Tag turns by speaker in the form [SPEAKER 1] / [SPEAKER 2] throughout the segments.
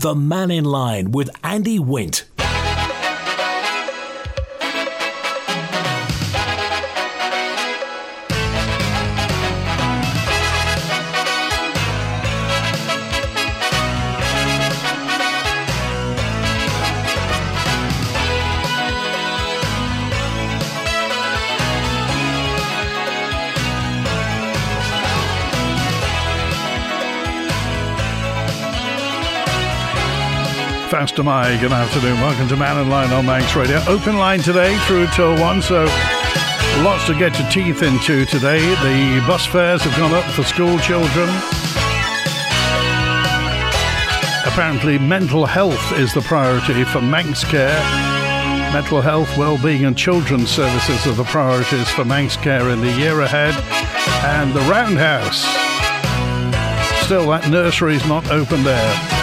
[SPEAKER 1] The Mannin Line with Andy Wint.
[SPEAKER 2] Fastyr mie, good afternoon. Welcome to Mannin Line on Manx Radio. Open line today through till 1, so lots to get your teeth into today. The bus fares have gone up for school children. Apparently, mental health is the priority for Manx Care. Mental health, well-being and children's services are the priorities for Manx Care in the year ahead. And the Roundhouse. Still, that nursery is not open there.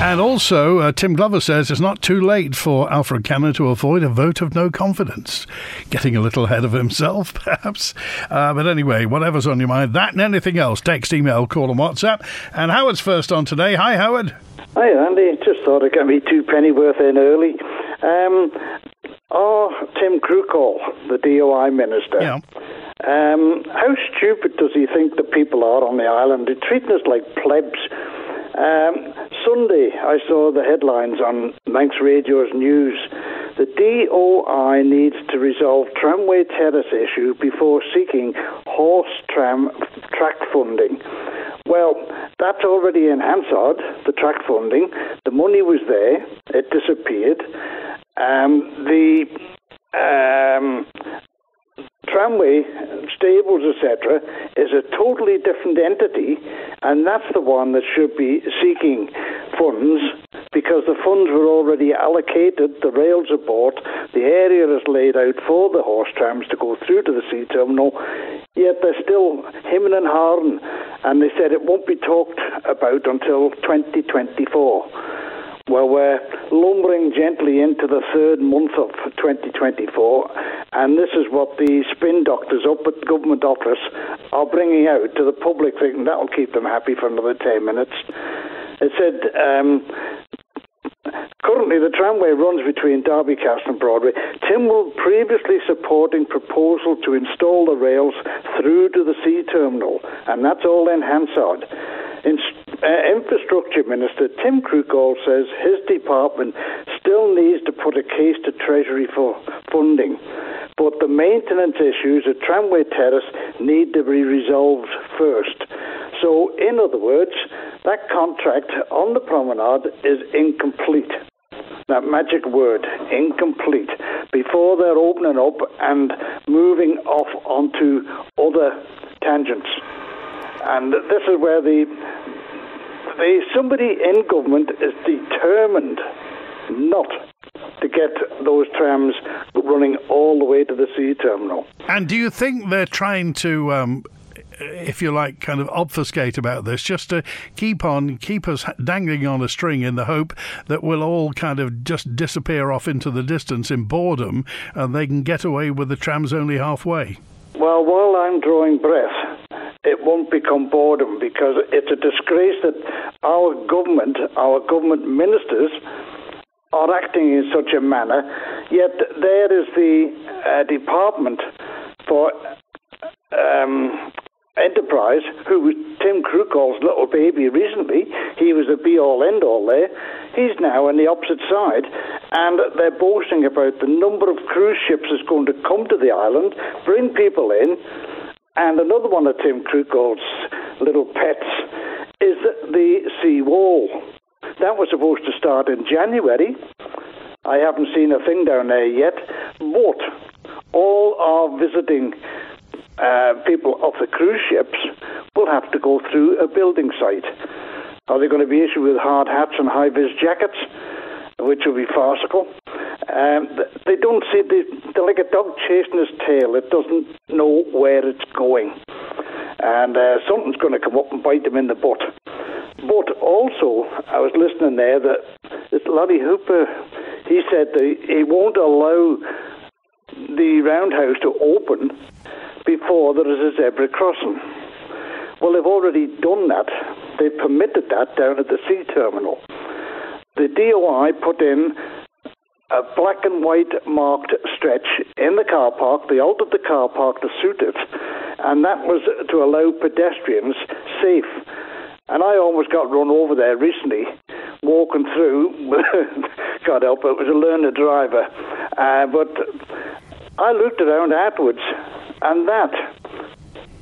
[SPEAKER 2] And also, uh, Tim Glover says it's not too late for Alfred Cannon to avoid a vote of no confidence. Getting a little ahead of himself, perhaps. Uh, but anyway, whatever's on your mind, that and anything else, text, email, call, and WhatsApp. And Howard's first on today. Hi, Howard.
[SPEAKER 3] Hi, Andy. Just thought I'd get me two pennyworth in early. Um, oh, Tim Crookall, the DOI minister.
[SPEAKER 2] Yeah.
[SPEAKER 3] Um, how stupid does he think the people are on the island? They're treating us like plebs. Um, Sunday, I saw the headlines on Manx Radio's news. The DOI needs to resolve tramway terrace issue before seeking horse tram track funding. Well, that's already in Hansard, the track funding. The money was there, it disappeared. Um, the um, tramway, stables, etc., is a totally different entity, and that's the one that should be seeking funds because the funds were already allocated, the rails are bought, the area is laid out for the horse trams to go through to the sea terminal, yet they're still hemming and hawing, and they said it won't be talked about until 2024. Well, we're lumbering gently into the third month of 2024, and this is what the spin doctors up at government office are bringing out to the public, thinking that'll keep them happy for another 10 minutes. It said um, Currently, the tramway runs between Derby Castle and Broadway. Tim was previously supporting proposal to install the rails through to the sea terminal, and that's all in Hansard. In, uh, Infrastructure Minister Tim Crookall says his department still needs to put a case to Treasury for funding, but the maintenance issues at Tramway Terrace need to be resolved first. So, in other words, that contract on the promenade is incomplete. That magic word, incomplete, before they're opening up and moving off onto other tangents. And this is where the, somebody in government is determined not to get those trams running all the way to the sea terminal.
[SPEAKER 2] And do you think they're trying to um, if you like, kind of obfuscate about this, just to keep on, keep us dangling on a string in the hope that we'll all kind of just disappear off into the distance in boredom and they can get away with the trams only halfway.
[SPEAKER 3] Well, while I'm drawing breath, it won't become boredom because it's a disgrace that our government, our government ministers, are acting in such a manner, yet there is the uh, department for um, enterprise, who was Tim Crookall's little baby recently, he was a be all end all there. He's now on the opposite side, and they're boasting about the number of cruise ships that's going to come to the island, bring people in. And another one of Tim Crookall's little pets is the sea wall. That was supposed to start in January. I haven't seen a thing down there yet, but all our visiting uh, people off the cruise ships will have to go through a building site. Are they going to be issued with hard hats and high vis jackets, which will be farcical? Um, they don't see, they, they're like a dog chasing its tail. It doesn't know where it's going. And uh, something's going to come up and bite them in the butt. But also, I was listening there that Lawrie Hooper, he said that he won't allow the roundhouse to open before there is a zebra crossing. Well, they've already done that. They've permitted that down at the sea terminal. The DOI put in a black and white marked stretch in the car park. They altered the car park to suit it, and that was to allow pedestrians safe. And I almost got run over there recently, walking through. God help it, was a learner driver. Uh, but I looked around afterwards, and that.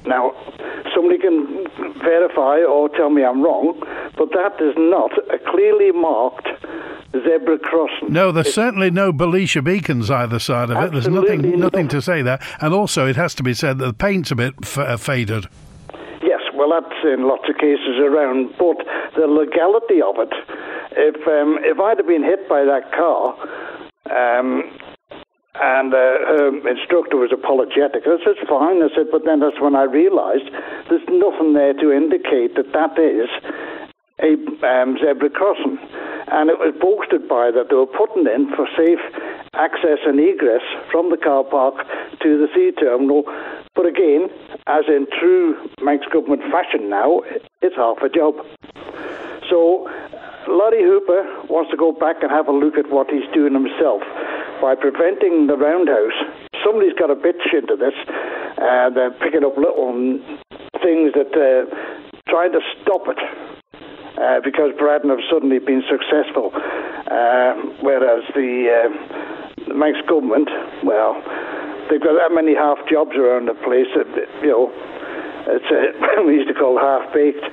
[SPEAKER 3] Now, somebody can verify or tell me I'm wrong, but that is not a clearly marked zebra crossing.
[SPEAKER 2] No, there's certainly no Belisha beacons either side of it. There's nothing, nothing to say that. And also, it has to be said that the paint's a bit f- uh, faded.
[SPEAKER 3] Yes, well, that's in lots of cases around, but the legality of it. If um, if I'd have been hit by that car, um, and uh, her instructor was apologetic. I said, fine. I said, but then that's when I realised there's nothing there to indicate that that is a um, zebra crossing. And it was boasted by that they were putting in for safe access and egress from the car park to the sea terminal. But again, as in true Manx government fashion now, it's half a job. So Lawrie Hooper wants to go back and have a look at what he's doing himself by preventing the roundhouse. Somebody's got a bitch into this. Uh, they're picking up little things that uh, trying to stop it uh, because Braddan have suddenly been successful, uh, whereas the, uh, the Manx government, well, they've got that many half jobs around the place that, you know, it's a, we used to call half baked.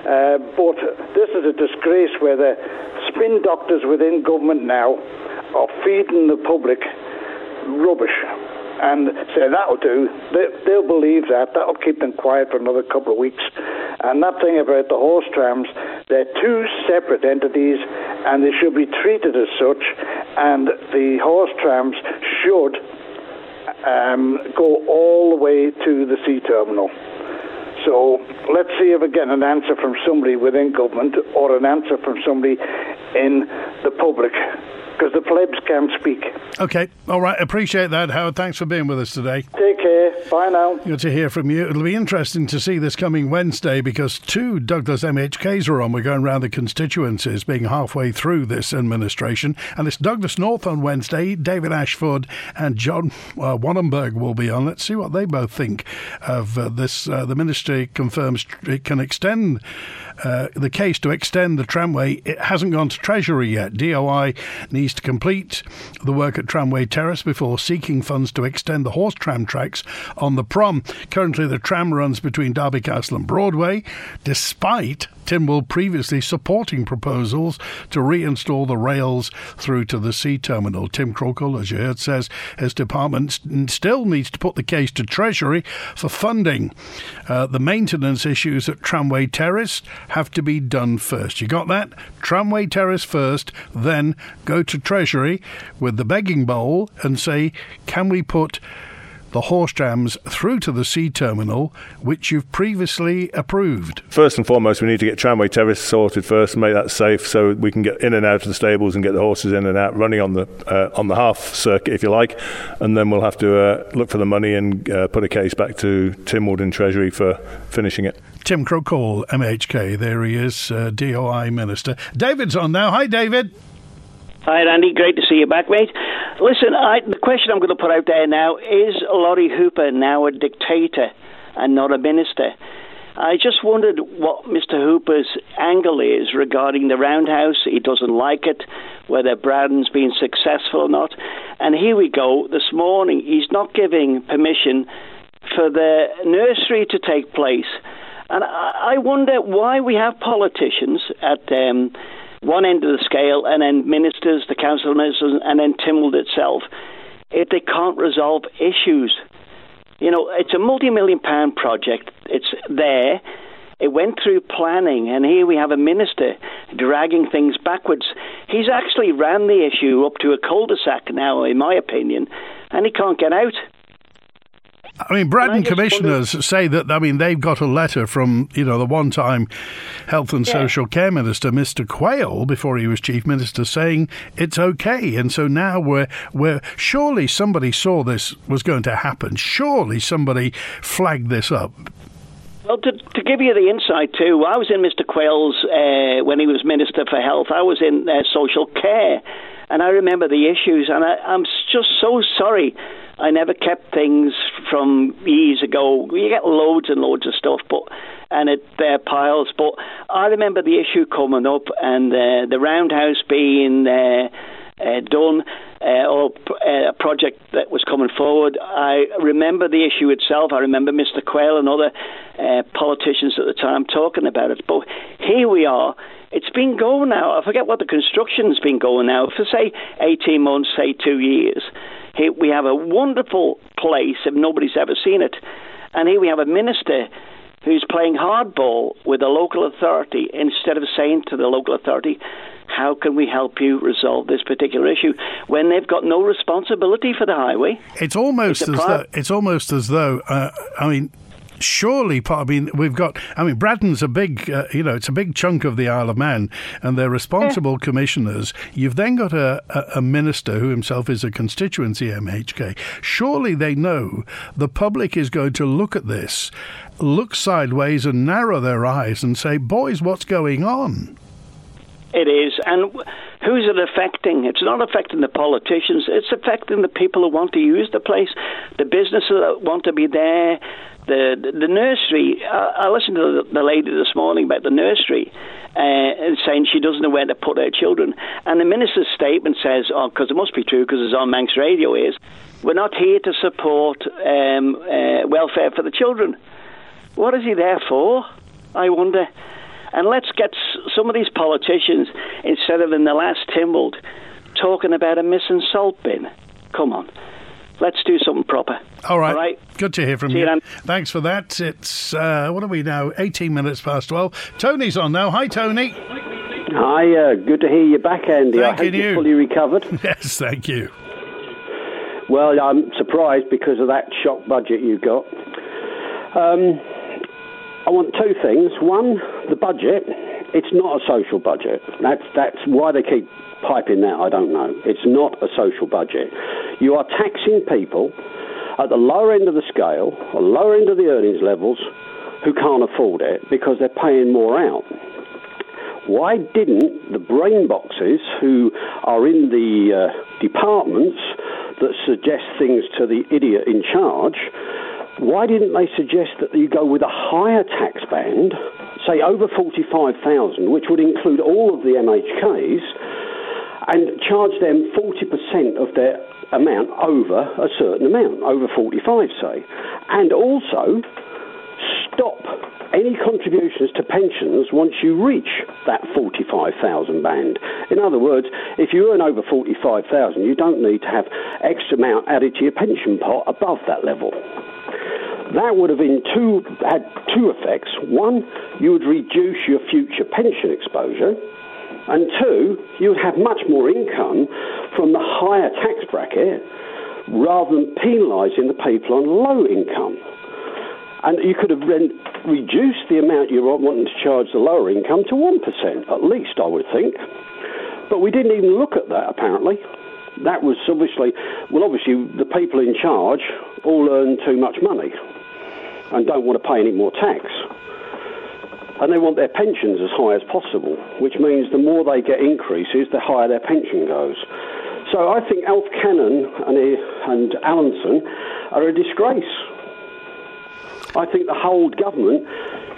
[SPEAKER 3] Uh, but this is a disgrace where the spin doctors within government now are feeding the public rubbish and say that'll do. They, will believe that. That'll keep them quiet for another couple of weeks. And that thing about the horse trams, they're two separate entities, and they should be treated as such. And the horse trams should um, go all the way to the sea terminal. So let's see if we get an answer from somebody within government or an answer from somebody in the public because the plebs can't speak.
[SPEAKER 2] Okay, all right, appreciate that, Howard. Thanks for being with us today.
[SPEAKER 3] Take care. Bye now.
[SPEAKER 2] Good to hear from you. It'll be interesting to see this coming Wednesday because two Douglas MHKs are on. We're going around the constituencies, being halfway through this administration, and it's Douglas North on Wednesday. David Ashford and John uh, Wannenbergh will be on. Let's see what they both think of uh, this. Uh, the ministry confirms it can extend uh, the case to extend the tramway. It hasn't gone to Treasury yet. DOI needs to complete the work at Tramway Terrace before seeking funds to extend the horse tram tracks on the prom. Currently, the tram runs between Derby Castle and Broadway, despite Tynwald previously supporting proposals to reinstall the rails through to the sea terminal. Tim Crookall, as you heard, says his department still needs to put the case to Treasury for funding. Uh, the maintenance issues at Tramway Terrace have to be done first. You got that? Tramway Terrace first, then go to Treasury with the begging bowl and say, can we put the horse trams through to the sea terminal, which you've previously approved?
[SPEAKER 4] First and foremost, we need to get Tramway Terrace sorted first and make that safe so we can get in and out of the stables and get the horses in and out running on the uh, on the half circuit, if you like. And then we'll have to uh, look for the money and uh, put a case back to Tynwald and Treasury for finishing it.
[SPEAKER 2] Tim Crookall, MHK, there he is, uh, DOI Minister. David's on now. Hi, David.
[SPEAKER 5] Hi, Randy. Great to see you back, mate. Listen, I, the question I'm going to put out there now is Lawrie Hooper now a dictator and not a minister? I just wondered what Mr. Hooper's angle is regarding the roundhouse. He doesn't like it, whether Braddan's been successful or not. And here we go. This morning, he's not giving permission for the nursery to take place. And I wonder why we have politicians at um, one end of the scale, and then ministers, the council ministers, and then Tynwald itself, if they can't resolve issues. You know, it's a multi-million pound project. It's there. It went through planning, and here we have a minister dragging things backwards. He's actually ran the issue up to a cul-de-sac now, in my opinion, and he can't get out.
[SPEAKER 2] I mean, Braddan commissioners wondered... say that, I mean, they've got a letter from, you know, the one time Health and yeah. Social Care Minister, Mr. Quayle, before he was Chief Minister, saying it's okay. And so now we're, we're surely somebody saw this was going to happen. Surely somebody flagged this up.
[SPEAKER 5] Well, to, to give you the insight too, I was in Mr. Quayle's uh, when he was Minister for Health. I was in uh, social care, and I remember the issues, and I, I'm just so sorry I never kept things from years ago. You get loads and loads of stuff, but and it uh, piles. But I remember the issue coming up and uh, the roundhouse being. Uh, uh, done uh, or uh, a project that was coming forward. I remember the issue itself. I remember Mr. Quayle and other uh, politicians at the time talking about it. But here we are. It's been going now. I forget what the construction's been going now for say 18 months, say two years. Here we have a wonderful place if nobody's ever seen it. And here we have a minister who's playing hardball with the local authority instead of saying to the local authority, how can we help you resolve this particular issue when they've got no responsibility for the highway?
[SPEAKER 2] It's almost it's as though it's almost as though uh, I mean surely I mean we've got I mean Braddan's a big uh, you know it's a big chunk of the Isle of Man and they're responsible yeah. commissioners you've then got a, a, a, minister who himself is a constituency MHK surely they know the public is going to look at this look sideways and narrow their eyes and say boys what's going on
[SPEAKER 5] it is. And who's it affecting? It's not affecting the politicians, it's affecting the people who want to use the place, the businesses that want to be there, the the, nursery. I, I, listened to the, the, lady this morning about the nursery, uh, saying she doesn't know where to put her children. And the minister's statement says, "Oh, because it must be true because it's on Manx Radio." Is we're not here to support um, uh, welfare for the children. What is he there for? I wonder. And let's get some of these politicians, instead of in the last Tynwald, talking about a missing salt bin. Come on. Let's do something proper.
[SPEAKER 2] All right. All right. Good to hear from See you. you Thanks for that. It's, uh, what are we now? 18 minutes past 12. Tony's on now. Hi, Tony.
[SPEAKER 6] Hi, uh, good to hear you back, Andy.
[SPEAKER 2] Thank
[SPEAKER 6] I hope
[SPEAKER 2] you.
[SPEAKER 6] you're fully recovered.
[SPEAKER 2] Yes, thank you.
[SPEAKER 6] Well, I'm surprised because of that shock budget you got. Um, I want two things. One, the budget. It's not a social budget. That's that's why they keep piping that. I don't know. It's not a social budget. You are taxing people at the lower end of the scale, or lower end of the earnings levels, who can't afford it because they're paying more out. Why didn't the brain boxes who are in the uh, departments that suggest things to the idiot in charge why didn't they suggest that you go with a higher tax band, say over 45,000, which would include all of the MHKs, and charge them 40% of their amount over a certain amount, over 45, say, and also stop any contributions to pensions once you reach that 45,000 band. In other words, if you earn over 45,000, you don't need to have extra amount added to your pension pot above that level. That would have been two, had two effects. One, you would reduce your future pension exposure. And two, you would have much more income from the higher tax bracket rather than penalising the people on low income. And you could have reduced the amount you're wanting to charge the lower income to 1%, at least, I would think. But we didn't even look at that, apparently. That was obviously, well, obviously, the people in charge all earn too much money and don't want to pay any more tax. And they want their pensions as high as possible, which means the more they get increases, the higher their pension goes. So I think Alf Cannon and, and Allinson are a disgrace. I think the whole government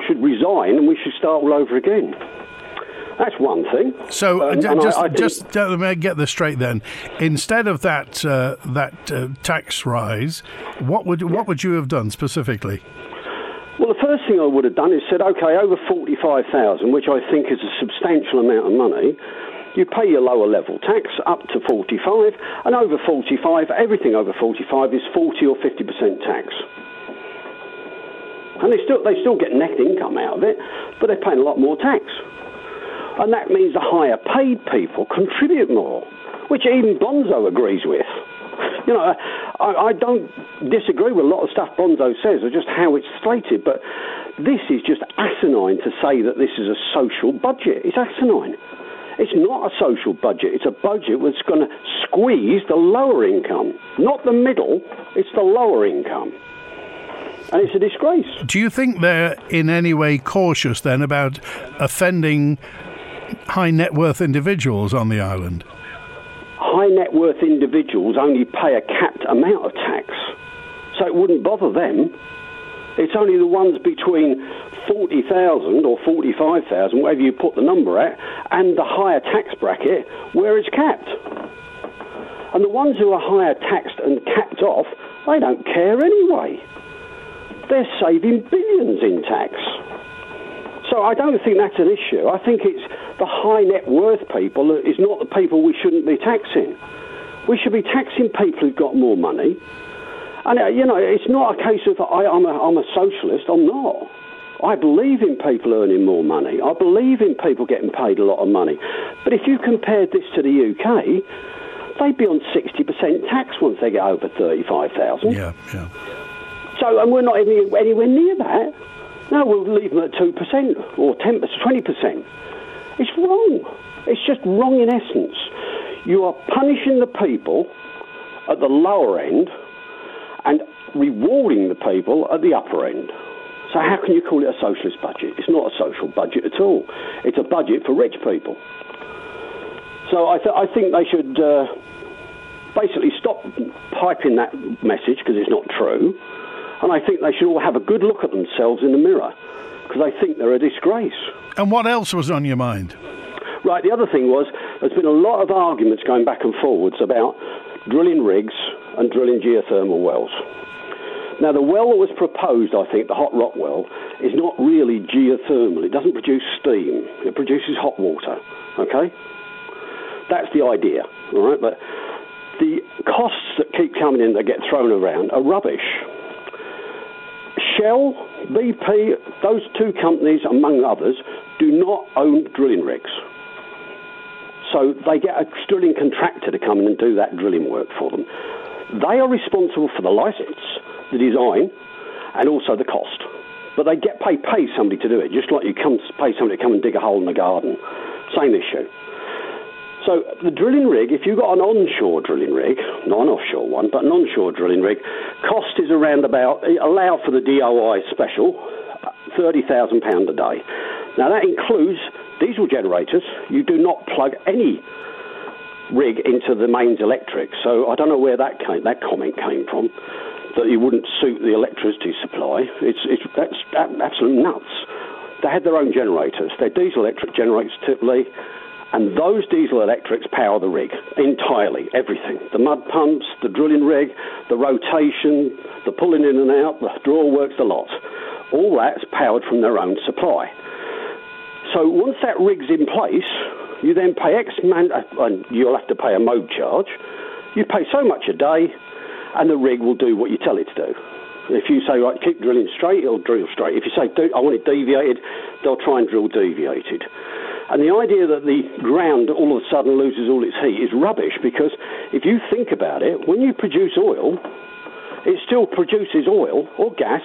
[SPEAKER 6] should resign and we should start all over again. That's one thing.
[SPEAKER 2] So um, just I, I just let me get this straight then. Instead of that uh, that uh, tax rise, what would what would you have done specifically?
[SPEAKER 6] Well, the first thing I would have done is said, okay, over 45,000, which I think is a substantial amount of money, you pay your lower level tax up to 45, and over 45, everything over 45 is 40 or 50% tax. And they still, they still get net income out of it, but they're paying a lot more tax. And that means the higher paid people contribute more, which even Bonzo agrees with. You know, I, I don't disagree with a lot of stuff Bonzo says, or just how it's stated, but this is just asinine to say that this is a social budget. It's asinine. It's not a social budget. It's a budget that's going to squeeze the lower income, not the middle. It's the lower income. and it's a disgrace.
[SPEAKER 2] Do you think they're in any way cautious then about offending high net worth individuals on the island?
[SPEAKER 6] Net worth individuals only pay a capped amount of tax, so it wouldn't bother them. It's only the ones between 40,000 or 45,000, whatever you put the number at, and the higher tax bracket where it's capped. And the ones who are higher taxed and capped off, they don't care anyway. They're saving billions in tax. So I don't think that's an issue. I think it's the high net worth people is not the people we shouldn't be taxing. We should be taxing people who've got more money. And, uh, you know, it's not a case of I, I'm, a, I'm a socialist. I'm not. I believe in people earning more money. I believe in people getting paid a lot of money. But if you compared this to the UK, they'd be on 60% tax once they get over 35,000.
[SPEAKER 2] Yeah, yeah.
[SPEAKER 6] So, and we're not even anywhere near that. No, we'll leave them at 2% or 10%, 20%. It's wrong. It's just wrong in essence. You are punishing the people at the lower end and rewarding the people at the upper end. So how can you call it a socialist budget? It's not a social budget at all. It's a budget for rich people. So I, th- I think they should uh, basically stop piping that message because it's not true. And I think they should all have a good look at themselves in the mirror because I think they're a disgrace.
[SPEAKER 2] And what else was on your mind?
[SPEAKER 6] Right, the other thing was there's been a lot of arguments going back and forwards about drilling rigs and drilling geothermal wells. Now, the well that was proposed, I think, the hot rock well, is not really geothermal. It doesn't produce steam, it produces hot water. Okay? That's the idea, all right? But the costs that keep coming in that get thrown around are rubbish. Shell, BP, those two companies, among others, do not own drilling rigs. So they get a drilling contractor to come in and do that drilling work for them. They are responsible for the license, the design, and also the cost. But they get pay pay somebody to do it, just like you come pay somebody to come and dig a hole in the garden. Same issue. So the drilling rig, if you've got an onshore drilling rig, not an offshore one, but an onshore drilling rig, cost is around about allow for the DOI special, uh, thirty thousand pound a day. Now that includes diesel generators. You do not plug any rig into the mains electric. So I don't know where that came, that comment came from. That you wouldn't suit the electricity supply. It's, it's that's absolute nuts. They had their own generators. They're diesel electric generators typically, and those diesel electrics power the rig entirely, everything. The mud pumps, the drilling rig, the rotation, the pulling in and out, the draw works, the lot. All that's powered from their own supply. So once that rig's in place, you then pay X man, and you'll have to pay a mode charge. You pay so much a day, and the rig will do what you tell it to do. If you say, right, keep drilling straight, it'll drill straight. If you say, I want it deviated, they'll try and drill deviated. And the idea that the ground all of a sudden loses all its heat is rubbish because if you think about it, when you produce oil, it still produces oil or gas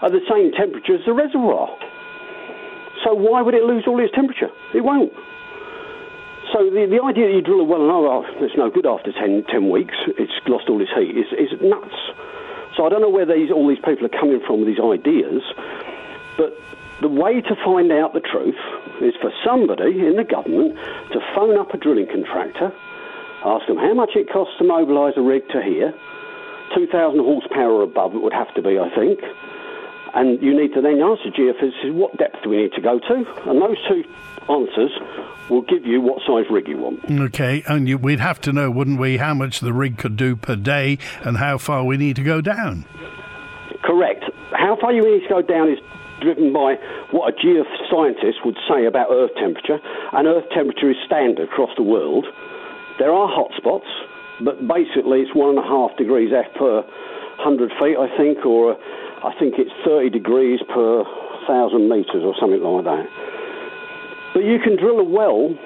[SPEAKER 6] at the same temperature as the reservoir. So why would it lose all its temperature? It won't. So the, the idea that you drill a well and oh, it's no good after 10, 10 weeks, it's lost all its heat, is, is nuts. So I don't know where these, all these people are coming from with these ideas, but the way to find out the truth is for somebody in the government to phone up a drilling contractor, ask them how much it costs to mobilise a rig to here, 2,000 horsepower or above it would have to be, I think, and you need to then ask the geophysicist what depth do we need to go to, and those two answers will give you what size rig you want.
[SPEAKER 2] Okay, and you, we'd have to know, wouldn't we, how much the rig could do per day and how far we need to go down?
[SPEAKER 6] Correct. How far you need to go down is driven by what a geoscientist would say about Earth temperature, and Earth temperature is standard across the world. There are hot spots, but basically it's one and a half degrees F per 100 feet, I think, or I think it's 30 degrees per thousand metres or something like that. But you can drill a well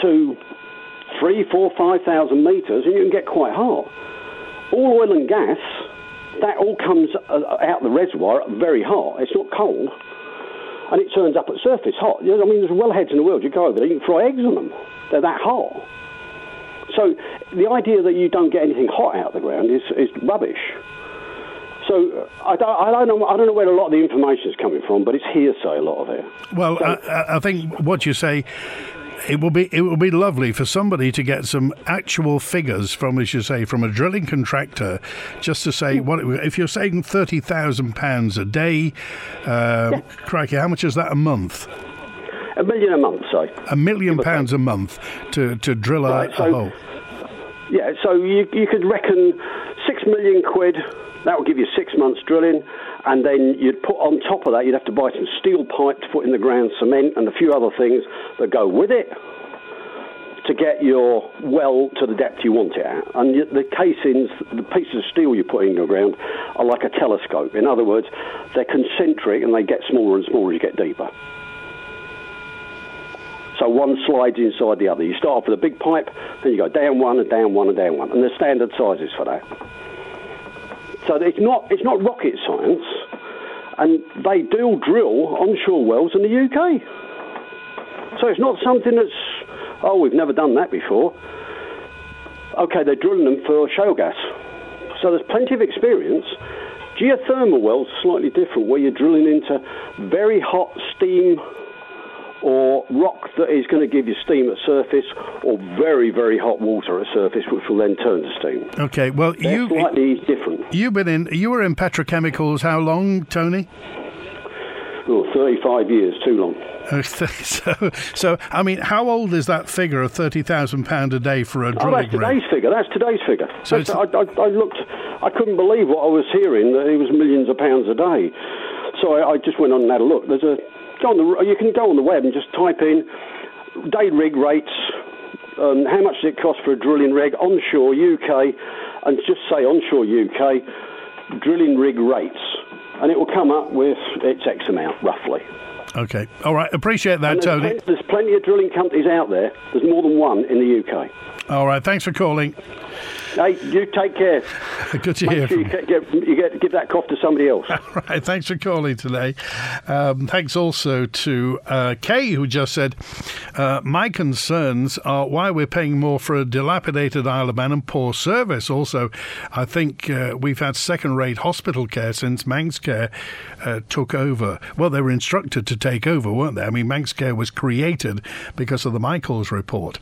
[SPEAKER 6] to three, four, five thousand metres and you can get quite hot. All oil and gas, that all comes uh, out the reservoir very hot. It's not cold. And it turns up at surface hot. I mean, there's wellheads in the world. You go over there, you can fry eggs on them. They're that hot. So the idea that you don't get anything hot out of the ground is, is rubbish. So I don't, I don't know. I don't know where a lot of the information is coming from, but it's hearsay. A lot of it.
[SPEAKER 2] Well, so, I, I think what you say it will be it will be lovely for somebody to get some actual figures from, as you say, from a drilling contractor, just to say what it, if you're saying thirty thousand pounds a day, uh, yeah. crikey, how much is that a month?
[SPEAKER 6] A million a month, say.
[SPEAKER 2] A million pounds a month to to drill right, a, so, a hole.
[SPEAKER 6] Yeah, so you you could reckon six million quid. That will give you six months drilling and then you'd put on top of that, you'd have to buy some steel pipe to put in the ground, cement, and a few other things that go with it to get your well to the depth you want it at. And the casings, the pieces of steel you put in the ground, are like a telescope. In other words, they're concentric and they get smaller and smaller as you get deeper. So one slides inside the other. You start off with a big pipe, then you go down one and down one and down one, and there's standard sizes for that. So it's not it's not rocket science, and they do drill onshore wells in the UK. So it's not something that's oh we've never done that before. Okay, they're drilling them for shale gas, so there's plenty of experience. Geothermal wells slightly different, where you're drilling into very hot steam or rock that is going to give you steam at surface, or very, very hot water at surface, which will then turn to steam.
[SPEAKER 2] Okay, well,
[SPEAKER 6] They're
[SPEAKER 2] you
[SPEAKER 6] slightly different.
[SPEAKER 2] You've been in. You were in petrochemicals. How long, Tony?
[SPEAKER 6] Oh, 35 years, too long.
[SPEAKER 2] so, so, I mean, how old is that figure of thirty thousand pound a day for a drilling
[SPEAKER 6] oh, that's today's figure. That's today's figure. So I, I, I, looked, I couldn't believe what I was hearing that it was millions of pounds a day. So I, I just went on and had a look. There's a go on the you can go on the web and just type in day rig rates. Um, how much does it cost for a drilling rig onshore UK, and just say onshore UK drilling rig rates, and it will come up with its X amount roughly.
[SPEAKER 2] Okay, all right. Appreciate that,
[SPEAKER 6] there's
[SPEAKER 2] Tony.
[SPEAKER 6] Plenty, there's plenty of drilling companies out there. There's more than one in the UK.
[SPEAKER 2] All right. Thanks for calling.
[SPEAKER 6] Hey, you take care.
[SPEAKER 2] Good to
[SPEAKER 6] Make
[SPEAKER 2] hear
[SPEAKER 6] sure
[SPEAKER 2] from
[SPEAKER 6] you. Get, you get, give that cough to somebody else.
[SPEAKER 2] All right. Thanks for calling today. Um, thanks also to uh, Kay, who just said, uh, My concerns are why we're paying more for a dilapidated Isle of Man and poor service. Also, I think uh, we've had second rate hospital care since Manx Care uh, took over. Well, they were instructed to take over, weren't they? I mean, Manx Care was created because of the Michaels report.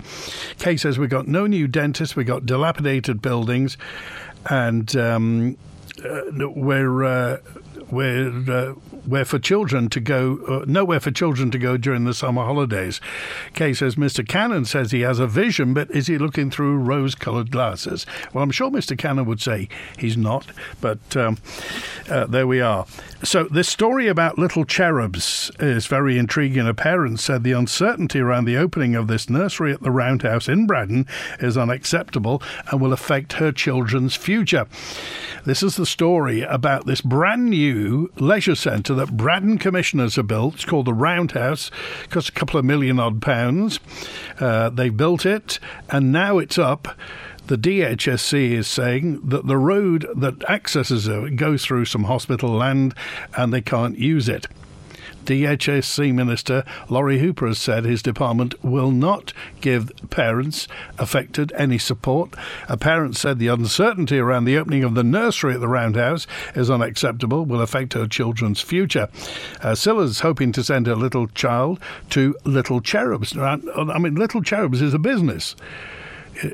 [SPEAKER 2] Kay says we've got no new dentists, we've got dilapidated buildings, and um, uh, we're uh, we're uh, where for children to go, uh, nowhere for children to go during the summer holidays. Kay says Mr. Cannon says he has a vision, but is he looking through rose coloured glasses? Well, I'm sure Mr. Cannon would say he's not, but um, uh, there we are. So, this story about little cherubs is very intriguing. A parent said the uncertainty around the opening of this nursery at the Roundhouse in Braddan is unacceptable and will affect her children's future. This is the story about this brand new leisure centre that Braddan commissioners have built. It's called the Roundhouse, cost a couple of million odd pounds. Uh, they built it, and now it's up the DHSC is saying that the road that accesses it goes through some hospital land and they can't use it. DHSC Minister Lawrie Hooper has said his department will not give parents affected any support. A parent said the uncertainty around the opening of the nursery at the Roundhouse is unacceptable, will affect her children's future. Uh, Scylla's hoping to send her little child to Little Cherubs. I mean, Little Cherubs is a business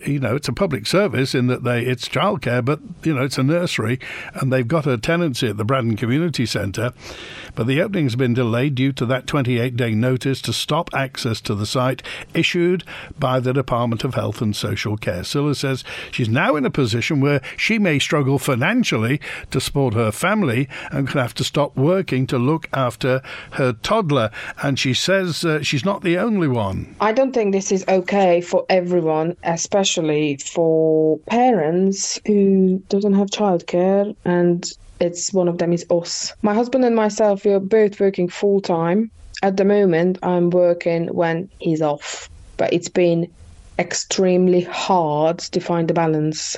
[SPEAKER 2] you know, it's a public service in that they it's childcare, but you know, it's a nursery, and they've got a tenancy at the Braddan Community Centre. But the opening's been delayed due to that 28-day notice to stop access to the site issued by the Department of Health and Social Care. Scylla says she's now in a position where she may struggle financially to support her family and could have to stop working to look after her toddler. And she says uh, she's not the only one.
[SPEAKER 7] I don't think this is okay for everyone, especially especially for parents who doesn't have childcare and it's one of them is us. My husband and myself we are both working full time. At the moment I'm working when he's off, but it's been extremely hard to find the balance.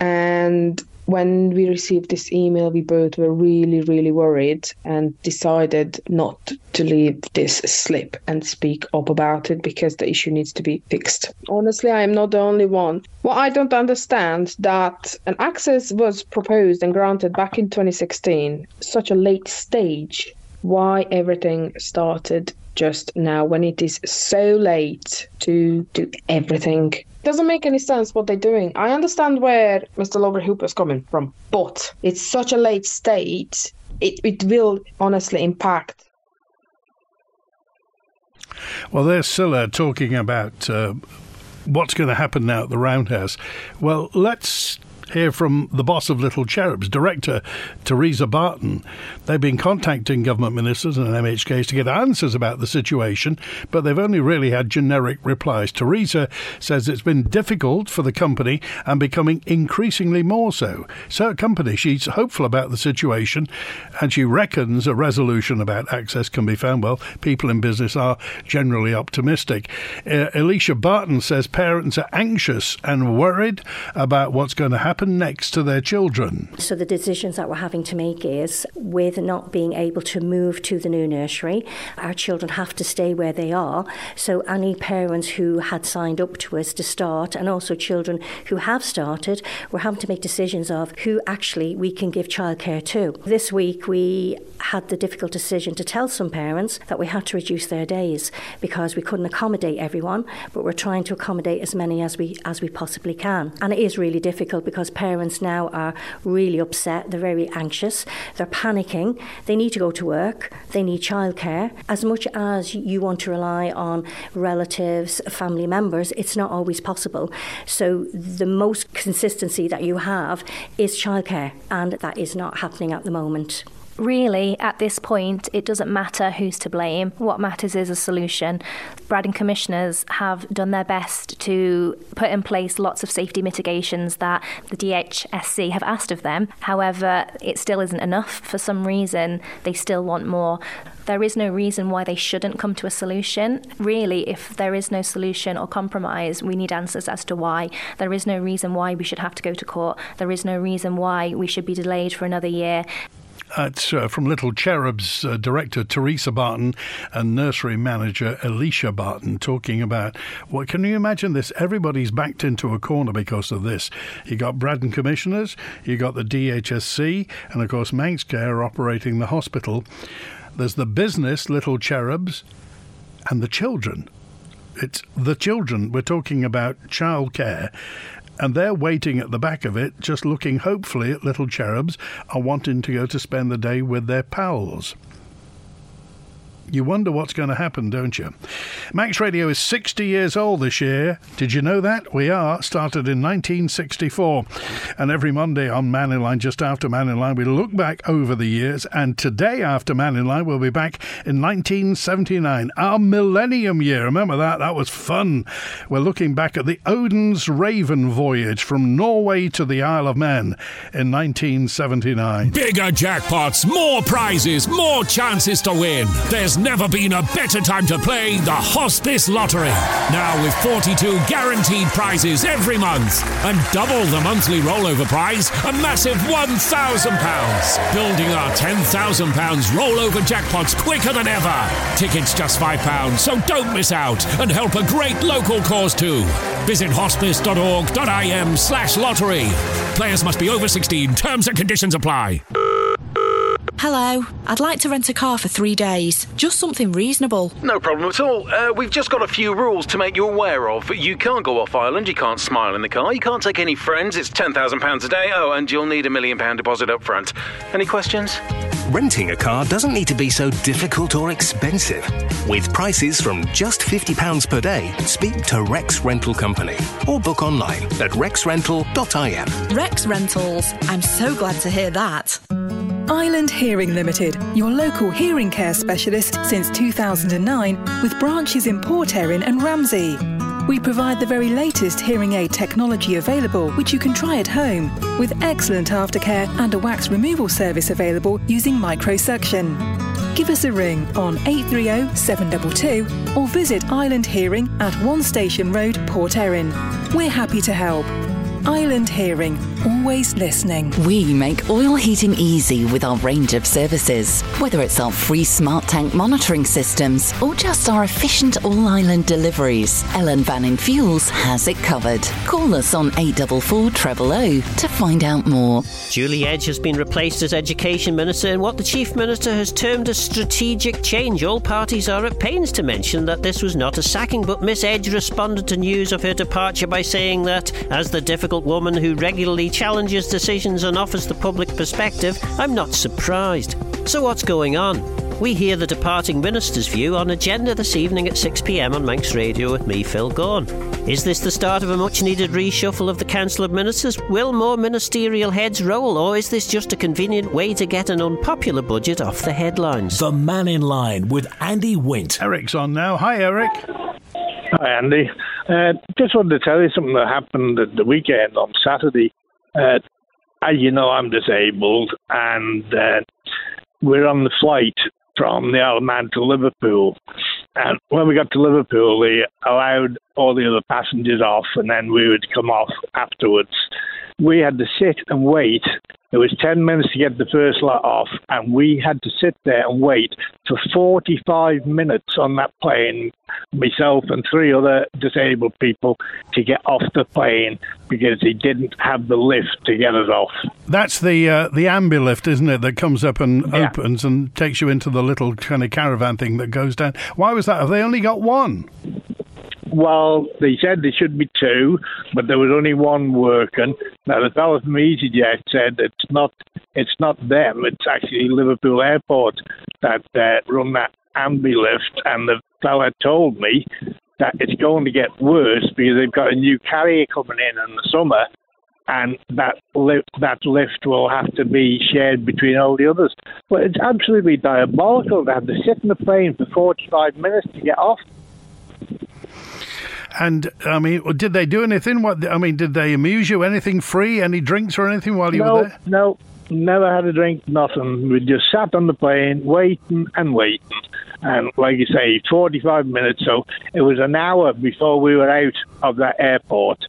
[SPEAKER 7] And when we received this email, we both were really, really worried and decided not to leave this slip and speak up about it because the issue needs to be fixed. Honestly, I am not the only one. What I don't understand that an access was proposed and granted back in 2016, such a late stage. Why everything started just now when it is so late to do everything doesn't make any sense what they're doing. I understand where Mr. Lawrie Hooper is coming from, but it's such a late state. It, it will honestly impact.
[SPEAKER 2] Well, there's Scylla talking about uh, what's going to happen now at the Roundhouse. Well, let's hear from the boss of Little Cherubs, director Theresa Barton. They've been contacting government ministers and MHKs to get answers about the situation, but they've only really had generic replies. Theresa says it's been difficult for the company and becoming increasingly more so. So, at company, she's hopeful about the situation and she reckons a resolution about access can be found. Well, people in business are generally optimistic. Uh, Alicia Barton says parents are anxious and worried about what's going to happen happen next to their children?
[SPEAKER 8] So, the decisions that we're having to make is with not being able to move to the new nursery, our children have to stay where they are. So, any parents who had signed up to us to start, and also children who have started, we're having to make decisions of who actually we can give childcare to. This week, we had the difficult decision to tell some parents that we had to reduce their days because we couldn't accommodate everyone, but we're trying to accommodate as many as we as we possibly can. And it is really difficult because because parents now are really upset, they're very anxious, they're panicking, they need to go to work, they need childcare. As much as you want to rely on relatives, family members, it's not always possible. So the most consistency that you have is childcare, and that is not happening at the moment
[SPEAKER 9] really, at this point, it doesn't matter who's to blame. What matters is a solution. Braddan commissioners have done their best to put in place lots of safety mitigations that the DHSC have asked of them. However, it still isn't enough. For some reason, they still want more. There is no reason why they shouldn't come to a solution. Really, if there is no solution or compromise, we need answers as to why. There is no reason why we should have to go to court. There is no reason why we should be delayed for another year.
[SPEAKER 2] It's uh, from Little Cherubs uh, director Teresa Barton and nursery manager Alicia Barton talking about what can you imagine this? Everybody's backed into a corner because of this. You got Braddan commissioners, you got the DHSC, and of course Manx Care operating the hospital. There's the business, Little Cherubs, and the children. It's the children. We're talking about childcare and they're waiting at the back of it, just looking hopefully at little cherubs are wanting to go to spend the day with their pals. You wonder what's going to happen, don't you? Manx Radio is 60 years old this year. Did you know that? We are. Started in 1964. And every Monday on Mannin Line, just after Mannin Line, we look back over the years. And today, after Mannin Line, we'll be back in 1979, our millennium year. Remember that? That was fun. We're looking back at the Odin's Raven voyage from Norway to the Isle of Man in 1979.
[SPEAKER 1] Bigger jackpots, more prizes, more chances to win. There's never been a better time to play the Hospice Lottery. Now with 42 guaranteed prizes every month and double the monthly rollover prize, a massive £1,000. Building our £10,000 rollover jackpots quicker than ever. Tickets just £5, so don't miss out and help a great local cause too. Visit hospice.org.im slash lottery. Players must be over 16. Terms and conditions apply.
[SPEAKER 10] Hello, I'd like to rent a car for three days. Just something reasonable.
[SPEAKER 11] No problem at all. Uh, we've just got a few rules to make you aware of. You can't go off island, you can't smile in the car, you can't take any friends, it's £10,000 a day, oh, and you'll need a million pound deposit up front. Any questions?
[SPEAKER 12] Renting a car doesn't need to be so difficult or expensive. With prices from just £50 per day, speak to Rex Rental Company or book online at rexrental.im.
[SPEAKER 10] Rex Rentals. I'm so glad to hear that.
[SPEAKER 13] Island Hearing Limited, your local hearing care specialist since 2009 with branches in Port Erin and Ramsey. We provide the very latest hearing aid technology available, which you can try at home, with excellent aftercare and a wax removal service available using microsuction. Give us a ring on 830 722 or visit Island Hearing at One Station Road, Port Erin. We're happy to help. Island Hearing, always listening.
[SPEAKER 14] We make oil heating easy with our range of services. Whether it's our free smart tank monitoring systems or just our efficient all island deliveries, Ellan Vannin Fuels has it covered. Call us on 844 000 to find out more.
[SPEAKER 15] Julie Edge has been replaced as Education Minister in what the Chief Minister has termed a strategic change. All parties are at pains to mention that this was not a sacking, but Miss Edge responded to news of her departure by saying that, as the difficult woman who regularly challenges decisions and offers the public perspective, I'm not surprised. So, what's going on? We hear the departing minister's view on agenda this evening at 6pm on Manx Radio with me, Phil Gorn. Is this the start of a much needed reshuffle of the Council of Ministers? Will more ministerial heads roll, or is this just a convenient way to get an unpopular budget off the headlines?
[SPEAKER 1] The Mannin Line with Andy Wint.
[SPEAKER 2] Eric's on now. Hi, Eric.
[SPEAKER 16] Hi, Andy. Uh, just wanted to tell you something that happened at the weekend on Saturday. Uh, as you know, I'm disabled, and uh, we're on the flight from the Isle of Man to Liverpool. And when we got to Liverpool, they allowed all the other passengers off, and then we would come off afterwards. We had to sit and wait. It was 10 minutes to get the first lot off, and we had to sit there and wait for 45 minutes on that plane, myself and three other disabled people, to get off the plane because he didn't have the lift to get us off.
[SPEAKER 2] That's the uh, the ambulift, isn't it? That comes up and yeah. opens and takes you into the little kind of caravan thing that goes down. Why was that? Have they only got one?
[SPEAKER 16] Well, they said there should be two, but there was only one working. Now the fellow from EasyJet said it's not it's not them. It's actually Liverpool Airport that uh, run that ambulift, and the fellow told me that it's going to get worse because they've got a new carrier coming in in the summer, and that lift, that lift will have to be shared between all the others. But it's absolutely diabolical to have to sit in the plane for 45 minutes to get off.
[SPEAKER 2] And I mean, did they do anything? What I mean, did they amuse you? Anything free? Any drinks or anything while you
[SPEAKER 16] no,
[SPEAKER 2] were there?
[SPEAKER 16] No, never had a drink. Nothing. We just sat on the plane, waiting and waiting. And like you say, 45 minutes. So it was an hour before we were out of that airport.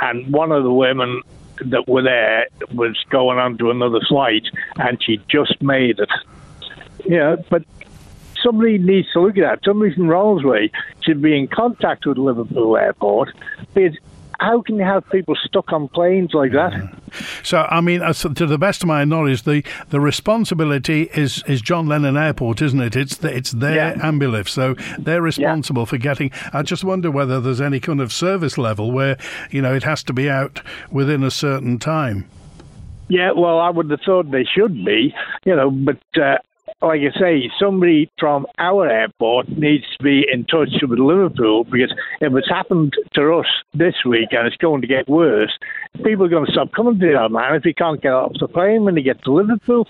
[SPEAKER 16] And one of the women that were there was going on to another flight, and she just made it. Yeah, but somebody needs to look at that. Somebody from Ronaldsway should be in contact with Liverpool Airport because how can you have people stuck on planes like that?
[SPEAKER 2] So, I mean, to the best of my knowledge, the, the responsibility is, is John Lennon Airport, isn't it? It's the, it's their yeah. so they're responsible yeah. for getting. I just wonder whether there's any kind of service level where you know it has to be out within a certain time.
[SPEAKER 16] Yeah, well, I would have thought they should be, you know, but uh, like I say, somebody from our airport needs to be in touch with Liverpool because if it's happened to us this week and it's going to get worse, people are going to stop coming to the man if he can't get off the plane when he gets to Liverpool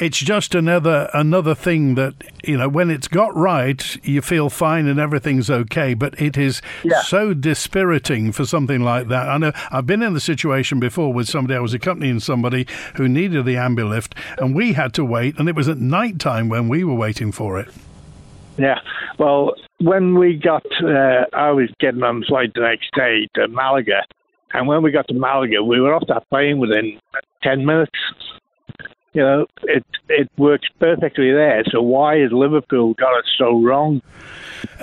[SPEAKER 2] it's just another another thing that you know when it's got right you feel fine and everything's okay but it is yeah. so dispiriting for something like that. I know i've been in the situation before with somebody i was accompanying somebody who needed the ambulift and we had to wait and it was at night time when we were waiting for it.
[SPEAKER 16] Yeah. Well when we got uh, i was getting on the flight the next day to malaga and when we got to malaga we were off that plane within 10 minutes you know, it it works perfectly there. So why has Liverpool got it so wrong?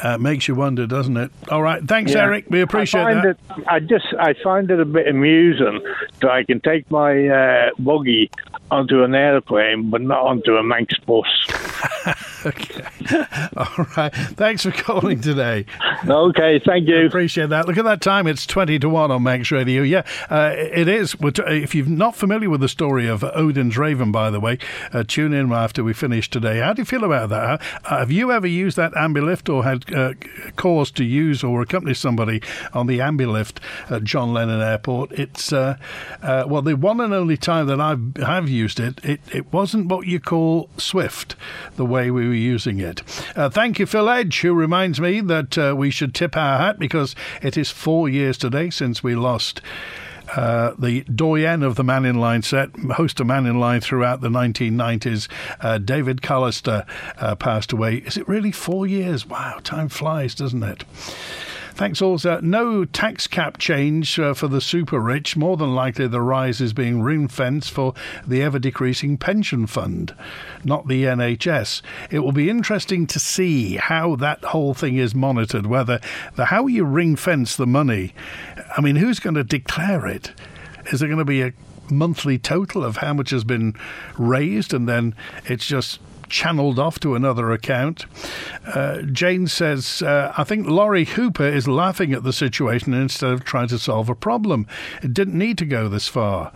[SPEAKER 2] Uh, makes you wonder, doesn't it? All right, thanks, yeah. Eric. We appreciate
[SPEAKER 16] I
[SPEAKER 2] that.
[SPEAKER 16] It, I just I find it a bit amusing that I can take my uh, buggy onto an airplane, but not onto a Manx bus.
[SPEAKER 2] okay. All right. Thanks for calling today.
[SPEAKER 16] okay. Thank you.
[SPEAKER 2] Appreciate that. Look at that time. It's 20 to 1 on Manx Radio. Yeah, uh, it is. If you're not familiar with the story of Odin's Raven, by the way, uh, tune in after we finish today. How do you feel about that? have you ever used that ambulift or had uh, cause to use or accompany somebody on the ambulift at John Lennon Airport? It's, uh, uh, well, the one and only time that I've, have used it, it, it wasn't what you call swift, the way we were using it. Uh, thank you, Phil Edge, who reminds me that uh, we should tip our hat because it is four years today since we lost. Uh, the doyen of the Mannin Line set, host of Mannin Line throughout the 1990s, uh, David Callister, uh, passed away. Is it really four years? Wow, time flies, doesn't it? Thanks, also. No tax cap change uh, for the super rich. More than likely, the rise is being ring fenced for the ever decreasing pension fund, not the NHS. It will be interesting to see how that whole thing is monitored, whether the how you ring fence the money. I mean, who's going to declare it? Is there going to be a monthly total of how much has been raised and then it's just channeled off to another account. Uh, Jane says, uh, I think Lawrie Hooper is laughing at the situation instead of trying to solve a problem. It didn't need to go this far.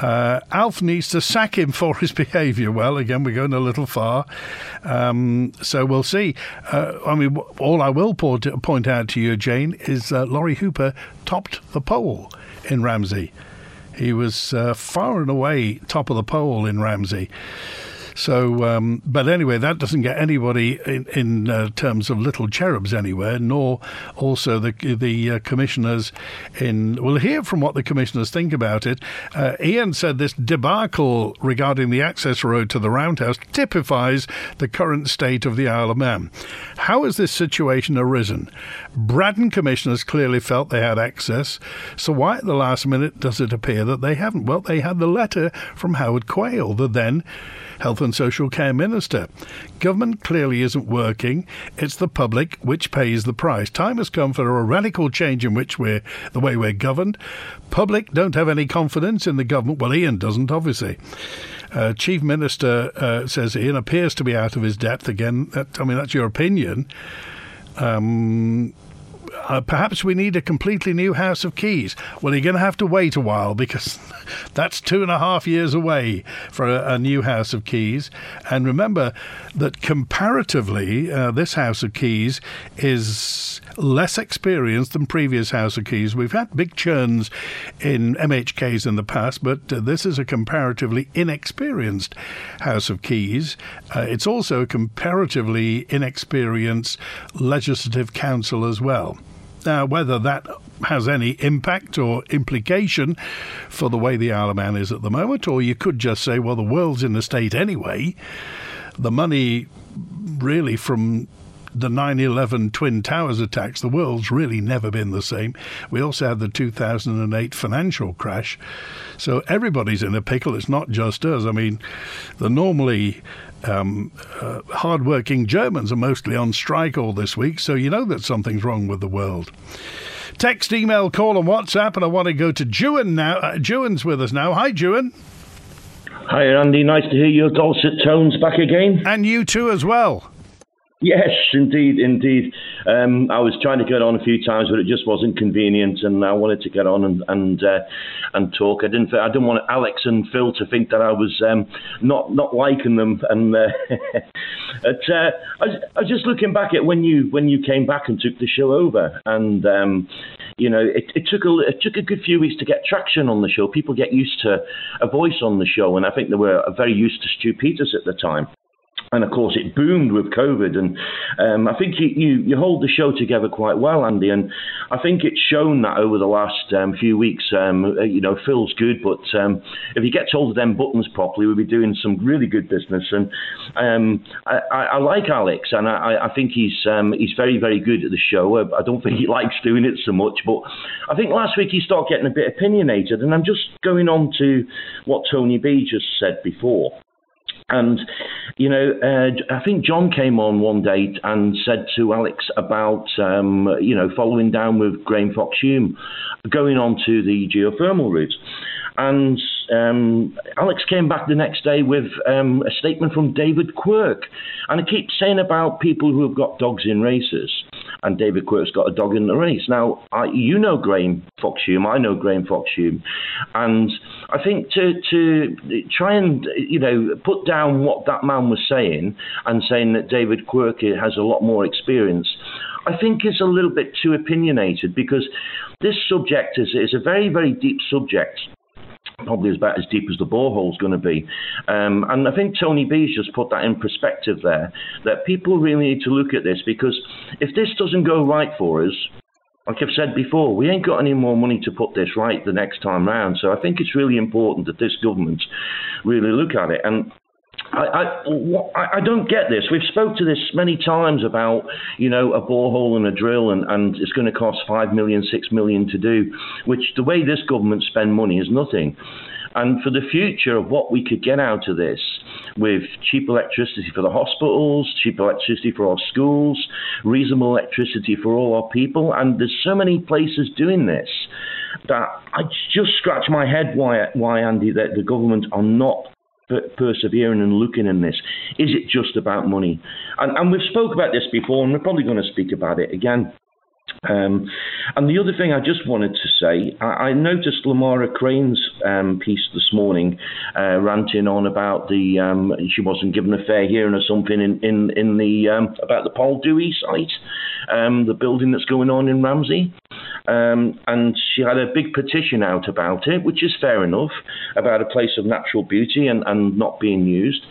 [SPEAKER 2] Uh, Alf needs to sack him for his behaviour. Well, again, we're going a little far. Um, so we'll see. Uh, I mean, all I will point, point out to you, Jane, is Lawrie Hooper topped the poll in Ramsey. He was uh, far and away top of the poll in Ramsey. So, um, but anyway, that doesn't get anybody in, in uh, terms of little cherubs anywhere, nor also the the uh, commissioners. In we'll hear from what the commissioners think about it. Uh, Ian said this debacle regarding the access road to the Roundhouse typifies the current state of the Isle of Man. How has this situation arisen? Braddan commissioners clearly felt they had access, so why at the last minute does it appear that they haven't? Well, they had the letter from Howard Quayle, the then Health and Social Care Minister. Government clearly isn't working. It's the public which pays the price. Time has come for a radical change in which we're the way we're governed. Public don't have any confidence in the government. Well, Ian doesn't, obviously. Uh, Chief Minister uh, says Ian appears to be out of his depth again. That, I mean, that's your opinion. Um, uh, perhaps we need a completely new House of Keys. Well, you're going to have to wait a while because that's two and a half years away for a, a new House of Keys. And remember that comparatively, uh, this House of Keys is less experienced than previous House of Keys. We've had big churns in MHKs in the past, but uh, this is a comparatively inexperienced House of Keys. Uh, it's also a comparatively inexperienced Legislative Council as well. Now, whether that has any impact or implication for the way the Isle of Man is at the moment, or you could just say, well, the world's in a state anyway. The money really from the 9 11 Twin Towers attacks, the world's really never been the same. We also had the 2008 financial crash. So everybody's in a pickle. It's not just us. I mean, the normally um, uh, hard-working Germans are mostly on strike all this week, so you know that something's wrong with the world. Text, email, call, and WhatsApp, and I want to go to Jewan now. Uh, Jewan's with us now. Hi, Jewan.
[SPEAKER 17] Hi, Andy. Nice to hear your dulcet tones back again.
[SPEAKER 2] And you too, as well.
[SPEAKER 17] Yes, indeed, indeed. Um, I was trying to get on a few times, but it just wasn't convenient, and I wanted to get on and and uh, and talk. I didn't. I didn't want Alex and Phil to think that I was um, not not liking them. And uh, but, uh, I, was, I was just looking back at when you when you came back and took the show over, and um, you know, it, it took a it took a good few weeks to get traction on the show. People get used to a voice on the show, and I think they were very used to Stu Peters at the time and of course it boomed with COVID. And um, I think you, you, you hold the show together quite well, Andy. And I think it's shown that over the last um, few weeks. Um, uh, you know, Phil's good, but um, if he gets hold of them buttons properly, we'll be doing some really good business. And um, I, I, I, like Alex, and I, I think he's um, he's very very good at the show. Uh, I don't think he likes doing it so much, but I think last week he started getting a bit opinionated. And I'm just going on to what Tony B just said before. And, you know, uh, I think John came on one date and said to Alex about, um, you know, following down with Graham Fox Hume, going on to the geothermal route. And um, Alex came back the next day with um, a statement from David Quirk. And I keep saying about people who have got dogs in races. And David Quirk's got a dog in the race. Now, I, you know Graham Fox Hume. I know Graham Fox Hume. And I think to, to try and, you know, put down what that man was saying and saying that David Quirk has a lot more experience, I think is a little bit too opinionated because this subject is, is a very, very deep subject probably about as deep as the borehole's going to be. Um, and I think Tony B's just put that in perspective there, that people really need to look at this because if this doesn't go right for us, like I've said before, we ain't got any more money to put this right the next time round. So I think it's really important that this government really look at it. And I, I, I don't get this. We've spoke to this many times about, you know, a borehole and a drill, and, and it's going to cost five million, six million to do, which the way this government spend money is nothing. And for the future of what we could get out of this, with cheap electricity for the hospitals, cheap electricity for our schools, reasonable electricity for all our people, and there's so many places doing this that I just scratch my head why, why Andy, that the government are not persevering and looking in this? Is it just about money? And, and we've spoke about this before, and we're probably going to speak about it again. Um, and the other thing I just wanted to say, I, I noticed Lamara Crane's um, piece this morning, uh, ranting on about the um, she wasn't given a fair hearing or something in in, in the um, about the Poyll Dooey site, um, the building that's going on in Ramsey. Um, and she had a big petition out about it, which is fair enough, about a place of natural beauty and, and not being used.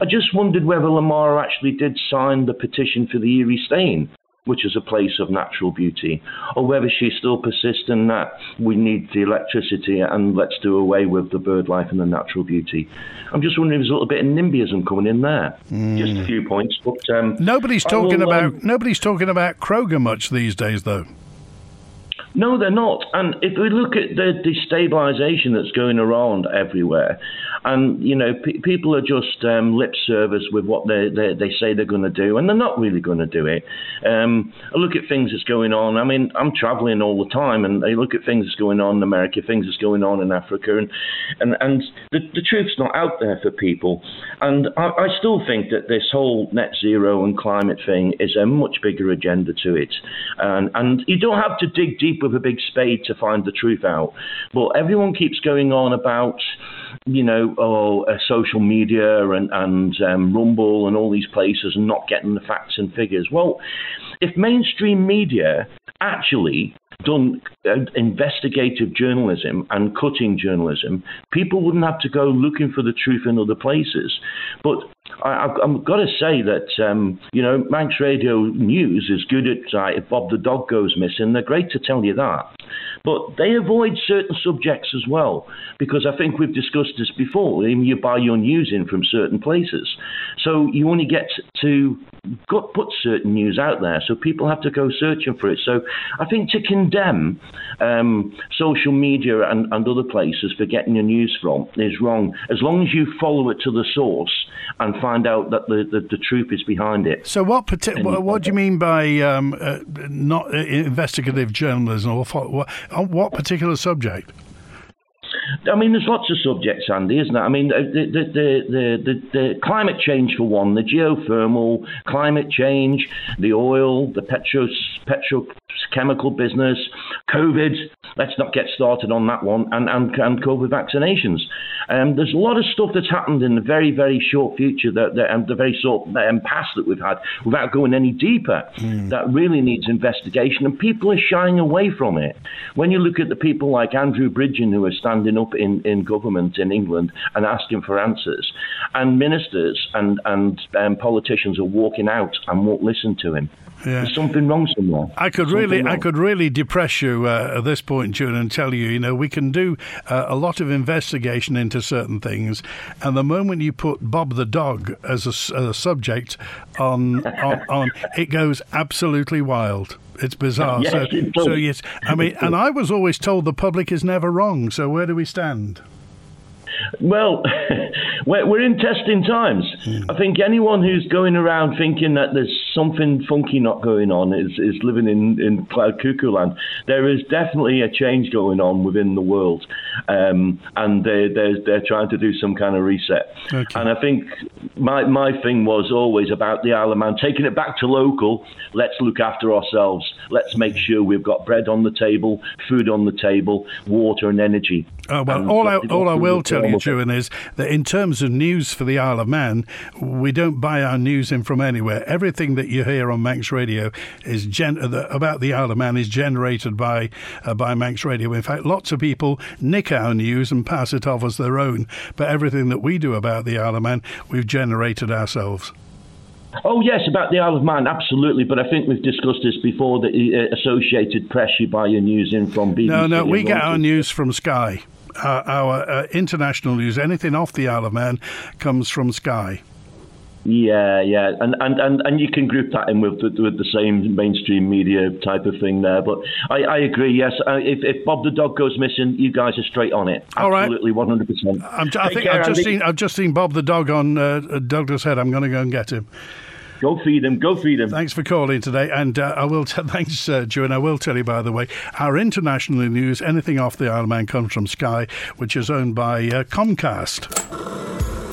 [SPEAKER 17] I just wondered whether Lamara actually did sign the petition for the Erie Staying which is a place of natural beauty, or whether she still persists in that we need the electricity and let's do away with the bird life and the natural beauty. I'm just wondering if there's a little bit of NIMBYism coming in there. Mm. Just a few points, but um,
[SPEAKER 2] nobody's talking will, about um, nobody's talking about Kroger much these days, though.
[SPEAKER 17] No, they're not. And if we look at the destabilisation that's going around everywhere, and you know, people are just um, lip service with what they, they, they say they're going to do, and they're not really going to do it. Um, I look at things that's going on. I mean, I'm travelling all the time, and I look at things that's going on in America, things that's going on in Africa, and and and the, the truth's not out there for people. And I, I still think that this whole net zero and climate thing is a much bigger agenda to it, and and you don't have to dig deep with a big spade to find the truth out. But everyone keeps going on about you know, oh, uh, social media and, and um, Rumble and all these places and not getting the facts and figures. Well, if mainstream media actually done uh, investigative journalism and cutting journalism, people wouldn't have to go looking for the truth in other places. But I, have got to say that um, you know Manx Radio News is good at uh, if Bob the dog goes missing. They're great to tell you that, but they avoid certain subjects as well because I think we've discussed this before. You buy your news in from certain places, so you only get to put certain news out there, so people have to go searching for it. So I think to condemn um, social media and, and other places for getting your news from is wrong. As long as you follow it to the source and find out that the, the, the truth is behind it.
[SPEAKER 2] So what partic- what, what, do you mean by um, uh, not uh, investigative journalism, or what, what particular subject?
[SPEAKER 17] I mean, there's lots of subjects, Andy, isn't there? I mean, the, the, the, the, the climate change, for one, the geothermal, climate change, the oil, the petro, petrochemical business, COVID. Let's not get started on that one, and, and, and COVID vaccinations. Um, there's a lot of stuff that's happened in the very, very short future, that, that um, the very short um, past that we've had, without going any deeper, mm. that really needs investigation, and people are shying away from it. When you look at the people like Andrew Bridgen who are standing up in, in government in England and asking for answers, and ministers and, and um, politicians are walking out and won't listen to him. Yeah. There's something wrong somewhere.
[SPEAKER 2] I could really. I could really depress you uh, at this point, June, and tell you, you know, we can do uh, a lot of investigation into certain things, and the moment you put Bob the dog as a, a subject on, on, on, it goes absolutely wild. It's bizarre.
[SPEAKER 17] Yes,
[SPEAKER 2] so,
[SPEAKER 17] it
[SPEAKER 2] so yes, I mean, and I was always told the public is never wrong. So where do we stand?
[SPEAKER 17] Well, we're in testing times. Mm. I think anyone who's going around thinking that there's something funky not going on is, is living in, in cloud cuckoo land. There is definitely a change going on within the world, um, and they, they're, they're trying to do some kind of reset. Okay. And I think my, my thing was always about the Isle of Man, taking it back to local. Let's look after ourselves. Let's make sure we've got bread on the table, food on the table, water and energy.
[SPEAKER 2] Oh, well, all I, all I will tell you, Juan, is that in terms of news for the Isle of Man, we don't buy our news in from anywhere. Everything that you hear on Manx Radio is gen- about the Isle of Man is generated by uh, by Manx Radio. In fact, lots of people nick our news and pass it off as their own, but everything that we do about the Isle of Man, we've generated ourselves.
[SPEAKER 17] Oh yes, about the Isle of Man, absolutely. But I think we've discussed this before. The uh, Associated Press, you buy your news in from BBC.
[SPEAKER 2] No, no, we get our news from Sky uh, our uh, international news, anything off the Isle of Man, comes from Sky.
[SPEAKER 17] Yeah, yeah, and, and, and, and you can group that in with the, with the same mainstream media type of thing there. But I, I agree. Yes, uh, if, if Bob the dog goes missing, you guys are straight on it.
[SPEAKER 2] All.
[SPEAKER 17] Absolutely, one hundred percent.
[SPEAKER 2] I think I've just seen I've just seen Bob the dog on uh, Douglas Head. I'm going to go and get him.
[SPEAKER 17] Go feed him. Go feed him.
[SPEAKER 2] Thanks for calling today, and uh, I will. T- thanks, uh, Joe. And I will tell you, by the way, our international news, anything off the Isle of Man, comes from Sky, which is owned by uh, Comcast.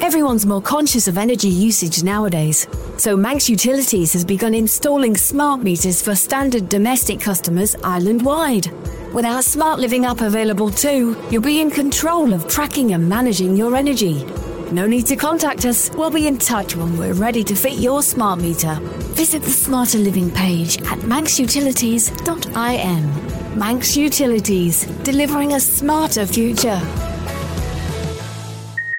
[SPEAKER 18] Everyone's more conscious of energy usage nowadays, so Manx Utilities has begun installing smart meters for standard domestic customers island wide. With our Smart Living app available too, you'll be in control of tracking and managing your energy. No need to contact us. We'll be in touch when we're ready to fit your smart meter. Visit the Smarter Living page at manxutilities.im. Manx Utilities, delivering a smarter future.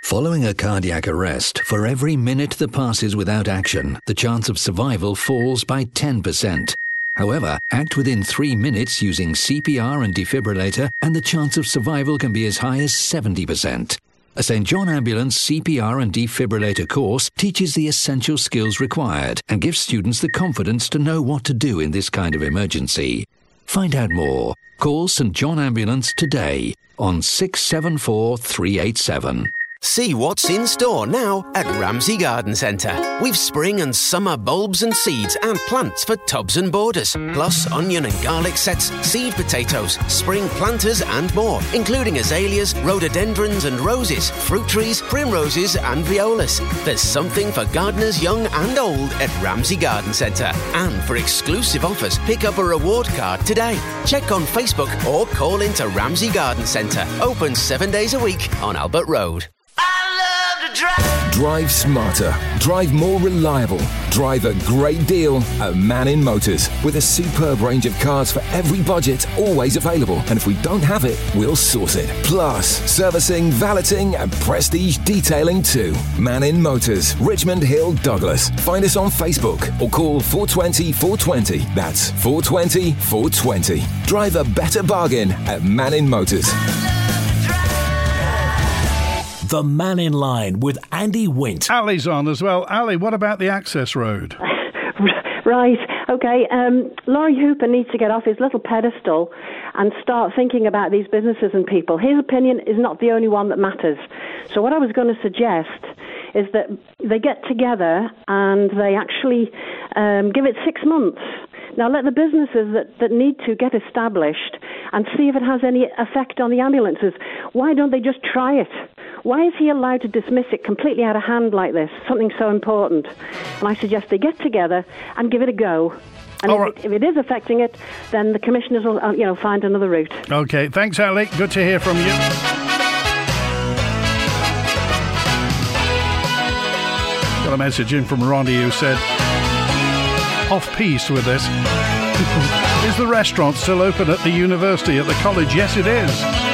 [SPEAKER 19] Following a cardiac arrest, for every minute that passes without action, the chance of survival falls by 10%. However, act within three minutes using CPR and defibrillator, and the chance of survival can be as high as 70%. A St. John Ambulance CPR and defibrillator course teaches the essential skills required and gives students the confidence to know what to do in this kind of emergency. Find out more. Call St. John Ambulance today on 674 387.
[SPEAKER 20] See what's in store now at Ramsey Garden Centre. We've spring and summer bulbs and seeds and plants for tubs and borders, plus onion and garlic sets, seed potatoes, spring planters and more, including azaleas, rhododendrons and roses, fruit trees, primroses and violas. There's something for gardeners young and old at Ramsey Garden Centre. And for exclusive offers, pick up a reward card today. Check on Facebook or call into Ramsey Garden Centre. Open seven days a week on Albert Road.
[SPEAKER 21] Drive smarter. Drive more reliable. Drive a great deal at Manning Motors. With a superb range of cars for every budget, always available. And if we don't have it, we'll source it. Plus, servicing, valeting, and prestige detailing too. Manning Motors, Richmond Hill, Douglas. Find us on Facebook or call 420 420. That's 420 420. Drive a better bargain at Manning Motors.
[SPEAKER 1] The Mannin Line with Andy Wint.
[SPEAKER 2] Ali's on as well. Ali, what about the access road?
[SPEAKER 22] Right. Okay. Um, Lawrie Hooper needs to get off his little pedestal and start thinking about these businesses and people. His opinion is not the only one that matters. So, what I was going to suggest is that they get together and they actually um, give it six months. Now, let the businesses that, that need to get established and see if it has any effect on the ambulances. Why don't they just try it? Why is he allowed to dismiss it completely out of hand like this? Something so important. And I suggest they get together and give it a go. And if,
[SPEAKER 2] right.
[SPEAKER 22] it, if it is affecting it, then the commissioners will, uh, you know, find another route.
[SPEAKER 2] Okay, thanks, Ali. Good to hear from you. Got a message in from Ronnie who said, off piece with this. is the restaurant still open at the university, at the college? Yes, it is.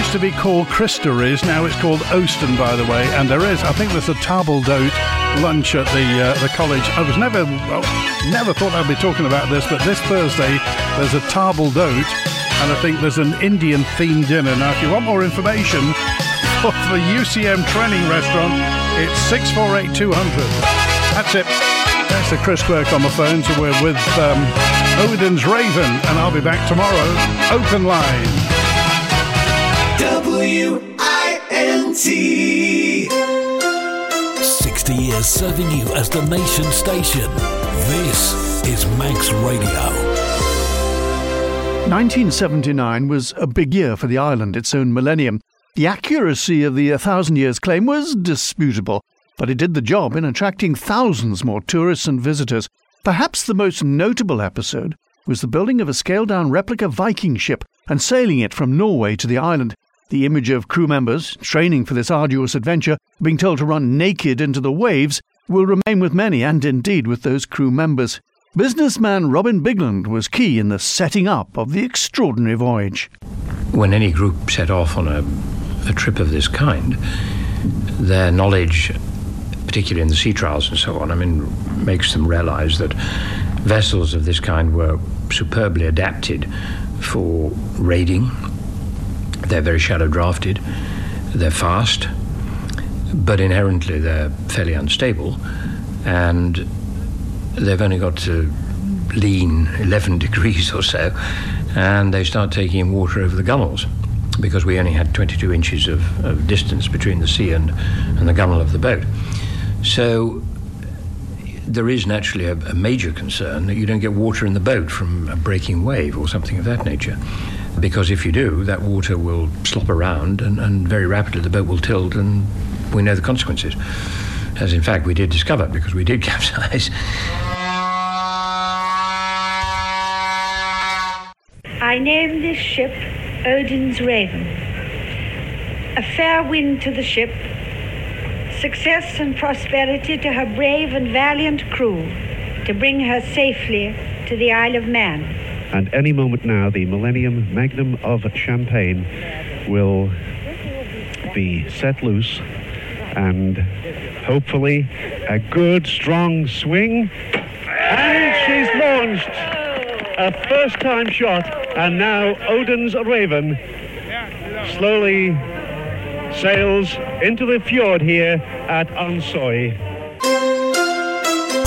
[SPEAKER 2] Used to be called Christary's, now it's called Oaston, by the way, and there is, I think there's a table d'hote lunch at the uh, the college. I was never, well, never thought I'd be talking about this, but this Thursday there's a table d'hote, and I think there's an Indian themed dinner. Now, if you want more information for the UCM training restaurant, it's 648 200. That's it. That's the Chris Quirk on the phone, so we're with um, Odin's Raven, and I'll be back tomorrow. Open line.
[SPEAKER 1] W I N T. 60 years serving you as the nation station. This is Manx Radio.
[SPEAKER 23] 1979 was a big year for the island, its own millennium. The accuracy of the 1,000 Years claim was disputable, but it did the job in attracting thousands more tourists and visitors. Perhaps the most notable episode was the building of a scaled down replica Viking ship and sailing it from Norway to the island. The image of crew members, training for this arduous adventure, being told to run naked into the waves, will remain with many, and indeed with those crew members. Businessman Robin Bigland was key in the setting up of the extraordinary voyage.
[SPEAKER 24] When any group set off on a, a trip of this kind, their knowledge, particularly in the sea trials and so on, I mean, makes them realize that vessels of this kind were superbly adapted for raiding, They're very shallow drafted, they're fast, but inherently they're fairly unstable, and they've only got to lean 11 degrees or so, and they start taking in water over the gunnels because we only had 22 inches of, of distance between the sea and, and the gunnel of the boat. So there is naturally a, a, major concern that you don't get water in the boat from a breaking wave or something of that nature. Because if you do, that water will slop around and, and very rapidly the boat will tilt, and we know the consequences. As in fact we did discover because we did capsize.
[SPEAKER 25] I named this ship Odin's Raven. A fair wind to the ship, success and prosperity to her brave and valiant crew, to bring her safely to the Isle of Man.
[SPEAKER 26] And any moment now, the Millennium Magnum of Champagne will be set loose and hopefully a good strong swing. And she's launched a first time shot, and now Odin's Raven slowly sails into the fjord here at Ansoy.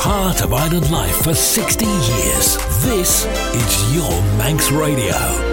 [SPEAKER 1] Part of island life for 60 years. This is your Manx Radio.